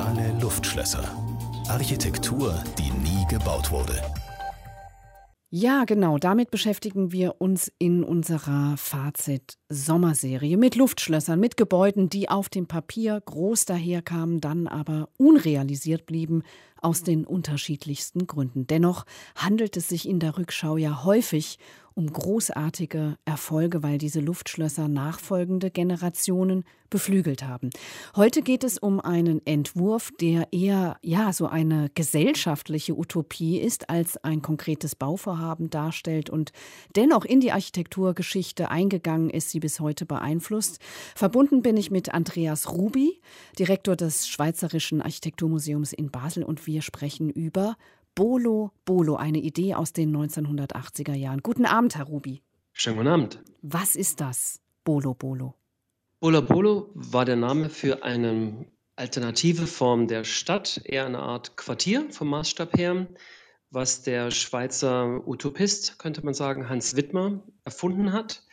Geniale Luftschlösser. Architektur, die nie gebaut wurde. Ja, genau. Damit beschäftigen wir uns in unserer Fazit-Sommerserie mit Luftschlössern, mit Gebäuden, die auf dem Papier groß daherkamen, dann aber unrealisiert blieben, aus den unterschiedlichsten Gründen. Dennoch handelt es sich in der Rückschau ja häufig um großartige Erfolge, weil diese Luftschlösser nachfolgende Generationen beflügelt haben. Heute geht es um einen Entwurf, der eher ja so eine gesellschaftliche Utopie ist, als ein konkretes Bauvorhaben darstellt und dennoch in die Architekturgeschichte eingegangen ist, sie bis heute beeinflusst. Verbunden bin ich mit Andreas Rubi, Direktor des Schweizerischen Architekturmuseums in Basel und wir sprechen über Bolo Bolo, eine Idee aus den 1980er Jahren. Guten Abend, Herr Rubi. Schönen guten Abend. Was ist das, Bolo Bolo? Bolo Bolo war der Name für eine alternative Form der Stadt, eher eine Art Quartier vom Maßstab her, was der Schweizer Utopist, könnte man sagen, Hans Wittmer erfunden hat,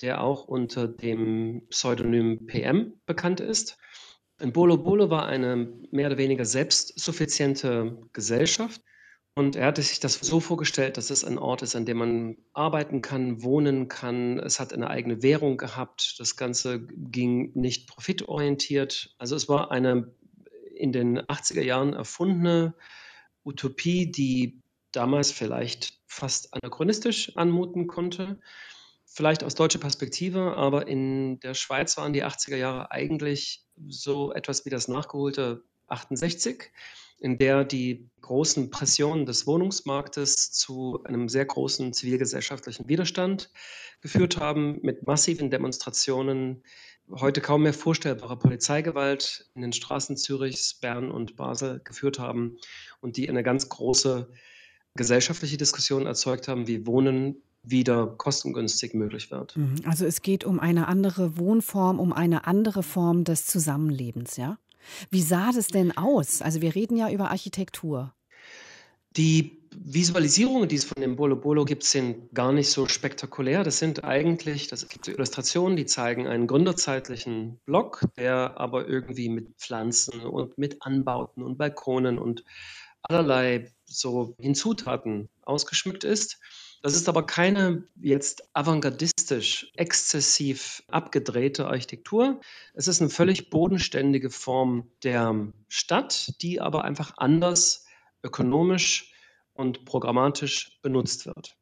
der auch unter dem Pseudonym PM bekannt ist. Ein Bolo Bolo war eine mehr oder weniger selbstsuffiziente Gesellschaft, und er hatte sich das so vorgestellt, dass es ein Ort ist, an dem man arbeiten kann, wohnen kann. Es hat eine eigene Währung gehabt. Das Ganze ging nicht profitorientiert. Also es war eine in den 80er Jahren erfundene Utopie, die damals vielleicht fast anachronistisch anmuten konnte. Vielleicht aus deutscher Perspektive, aber in der Schweiz waren die 80er Jahre eigentlich so etwas wie das nachgeholte 68 in der die großen Pressionen des Wohnungsmarktes zu einem sehr großen zivilgesellschaftlichen Widerstand geführt haben, mit massiven Demonstrationen, heute kaum mehr vorstellbare Polizeigewalt in den Straßen Zürichs, Bern und Basel geführt haben und die eine ganz große gesellschaftliche Diskussion erzeugt haben, wie Wohnen wieder kostengünstig möglich wird. Mhm. Also es geht um eine andere Wohnform, um eine andere Form des Zusammenlebens, ja? Wie sah das denn aus? Also wir reden ja über Architektur. Die Visualisierungen, die es von dem Bolo Bolo gibt, sind gar nicht so spektakulär. Das sind eigentlich, das gibt Illustrationen, die zeigen einen gründerzeitlichen Block, der aber irgendwie mit Pflanzen und mit Anbauten und Balkonen und allerlei so Hinzutaten ausgeschmückt ist. Das ist aber keine jetzt avantgardistisch, exzessiv abgedrehte Architektur. Es ist eine völlig bodenständige Form der Stadt, die aber einfach anders ökonomisch und programmatisch benutzt wird.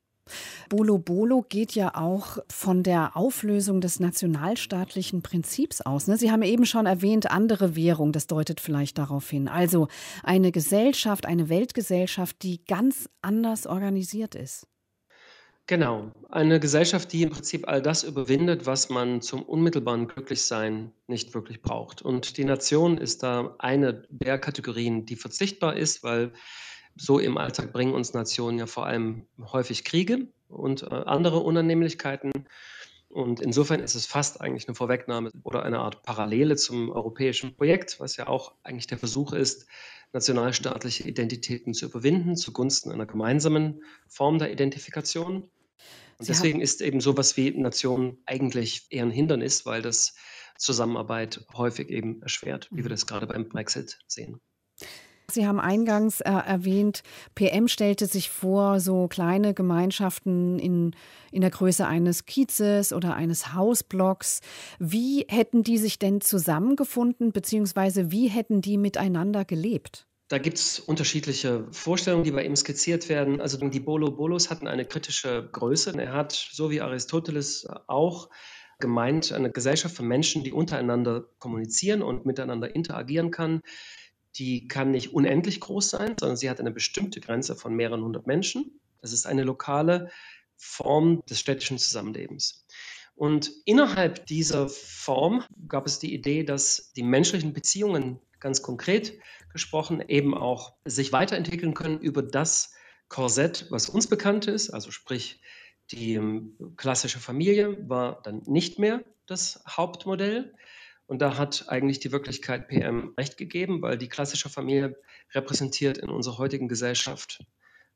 Bolo Bolo geht ja auch von der Auflösung des nationalstaatlichen Prinzips aus. Ne? Sie haben eben schon erwähnt, andere Währung, das deutet vielleicht darauf hin. Also eine Gesellschaft, eine Weltgesellschaft, die ganz anders organisiert ist. Genau, eine Gesellschaft, die im Prinzip all das überwindet, was man zum unmittelbaren Glücklichsein nicht wirklich braucht. Und die Nation ist da eine der Kategorien, die verzichtbar ist, weil so im Alltag bringen uns Nationen ja vor allem häufig Kriege und äh, andere Unannehmlichkeiten. Und insofern ist es fast eigentlich eine Vorwegnahme oder eine Art Parallele zum europäischen Projekt, was ja auch eigentlich der Versuch ist, nationalstaatliche Identitäten zu überwinden zugunsten einer gemeinsamen Form der Identifikation. Und deswegen ist eben sowas wie Nation eigentlich eher ein Hindernis, weil das Zusammenarbeit häufig eben erschwert, wie wir mhm. das gerade beim Brexit sehen. Sie haben eingangs äh, erwähnt, PM stellte sich vor, so kleine Gemeinschaften in, in der Größe eines Kiezes oder eines Hausblocks. Wie hätten die sich denn zusammengefunden, beziehungsweise wie hätten die miteinander gelebt? Da gibt es unterschiedliche Vorstellungen, die bei ihm skizziert werden. Also die Bolo-Bolos hatten eine kritische Größe. Er hat, so wie Aristoteles auch, gemeint, eine Gesellschaft von Menschen, die untereinander kommunizieren und miteinander interagieren kann, die kann nicht unendlich groß sein, sondern sie hat eine bestimmte Grenze von mehreren hundert Menschen. Das ist eine lokale Form des städtischen Zusammenlebens. Und innerhalb dieser Form gab es die Idee, dass die menschlichen Beziehungen ganz konkret gesprochen eben auch sich weiterentwickeln können über das Korsett, was uns bekannt ist, also sprich die ähm, klassische Familie war dann nicht mehr das Hauptmodell. Und da hat eigentlich die Wirklichkeit PM recht gegeben, weil die klassische Familie repräsentiert in unserer heutigen Gesellschaft,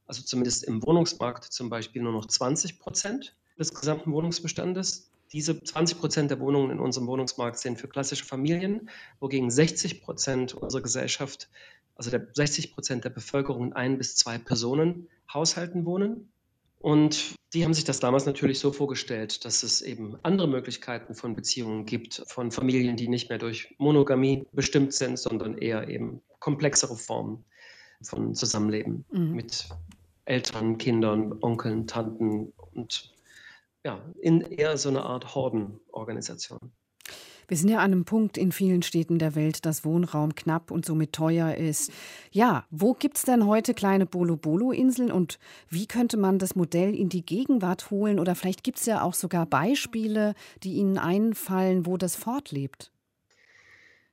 also zumindest im Wohnungsmarkt zum Beispiel, nur noch 20 Prozent des gesamten Wohnungsbestandes. Diese 20 Prozent der Wohnungen in unserem Wohnungsmarkt sind für klassische Familien, wogegen 60 Prozent unserer Gesellschaft, also der 60 Prozent der Bevölkerung in ein bis zwei Personen Haushalten wohnen. Und die haben sich das damals natürlich so vorgestellt, dass es eben andere Möglichkeiten von Beziehungen gibt, von Familien, die nicht mehr durch Monogamie bestimmt sind, sondern eher eben komplexere Formen von Zusammenleben mhm. mit Eltern, Kindern, Onkeln, Tanten und ja, in eher so eine Art Hordenorganisation. Wir sind ja an einem Punkt in vielen Städten der Welt, dass Wohnraum knapp und somit teuer ist. Ja, wo gibt es denn heute kleine Bolo-Bolo-Inseln und wie könnte man das Modell in die Gegenwart holen? Oder vielleicht gibt es ja auch sogar Beispiele, die Ihnen einfallen, wo das fortlebt.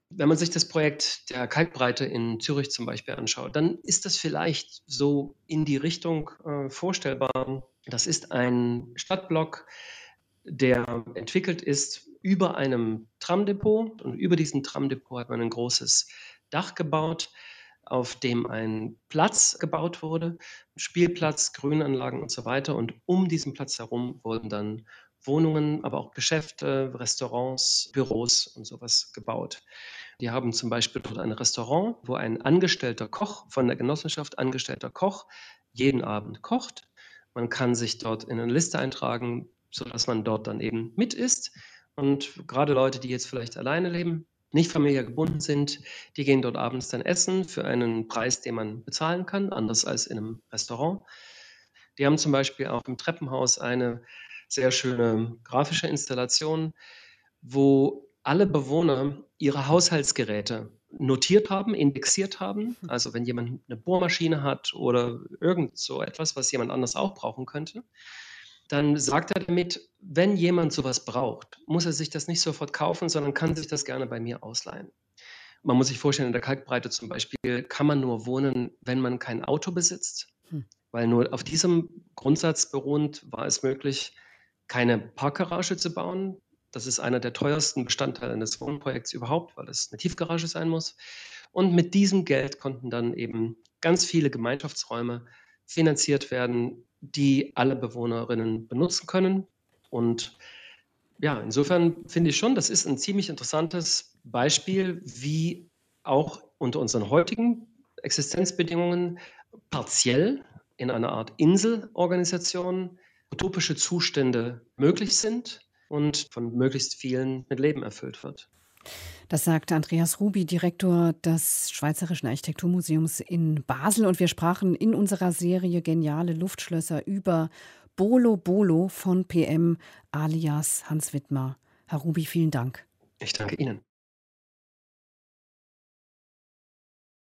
Wenn man sich das Projekt der Kalkbreite in Zürich zum Beispiel anschaut, dann ist das vielleicht so in die Richtung äh, vorstellbar. Das ist ein Stadtblock, der entwickelt ist über einem Tramdepot und über diesem Tramdepot hat man ein großes Dach gebaut, auf dem ein Platz gebaut wurde, Spielplatz, Grünanlagen und so weiter. Und um diesen Platz herum wurden dann Wohnungen, aber auch Geschäfte, Restaurants, Büros und sowas gebaut. Die haben zum Beispiel dort ein Restaurant, wo ein angestellter Koch von der Genossenschaft, angestellter Koch, jeden Abend kocht. Man kann sich dort in eine Liste eintragen, sodass man dort dann eben mit isst. Und gerade Leute, die jetzt vielleicht alleine leben, nicht familiär gebunden sind, die gehen dort abends dann essen für einen Preis, den man bezahlen kann, anders als in einem Restaurant. Die haben zum Beispiel auch im Treppenhaus eine sehr schöne grafische Installation, wo alle Bewohner ihre Haushaltsgeräte notiert haben, indexiert haben. Hm. Also wenn jemand eine Bohrmaschine hat oder irgend so etwas, was jemand anders auch brauchen könnte, dann sagt er damit, wenn jemand sowas braucht, muss er sich das nicht sofort kaufen, sondern kann sich das gerne bei mir ausleihen. Man muss sich vorstellen, in der Kalkbreite zum Beispiel kann man nur wohnen, wenn man kein Auto besitzt, hm. weil nur auf diesem Grundsatz beruhend war es möglich, keine Parkgarage zu bauen. Das ist einer der teuersten Bestandteile eines Wohnprojekts überhaupt, weil es eine Tiefgarage sein muss. Und mit diesem Geld konnten dann eben ganz viele Gemeinschaftsräume finanziert werden, die alle Bewohnerinnen benutzen können. Und ja, insofern finde ich schon, das ist ein ziemlich interessantes Beispiel, wie auch unter unseren heutigen Existenzbedingungen partiell in einer Art Inselorganisation utopische Zustände möglich sind und von möglichst vielen mit Leben erfüllt wird. Das sagt Andreas Rubi, Direktor des Schweizerischen Architekturmuseums in Basel. Und wir sprachen in unserer Serie Geniale Luftschlösser über Bolo Bolo von PM alias Hans Wittmer. Herr Rubi, vielen Dank. Ich danke Ihnen.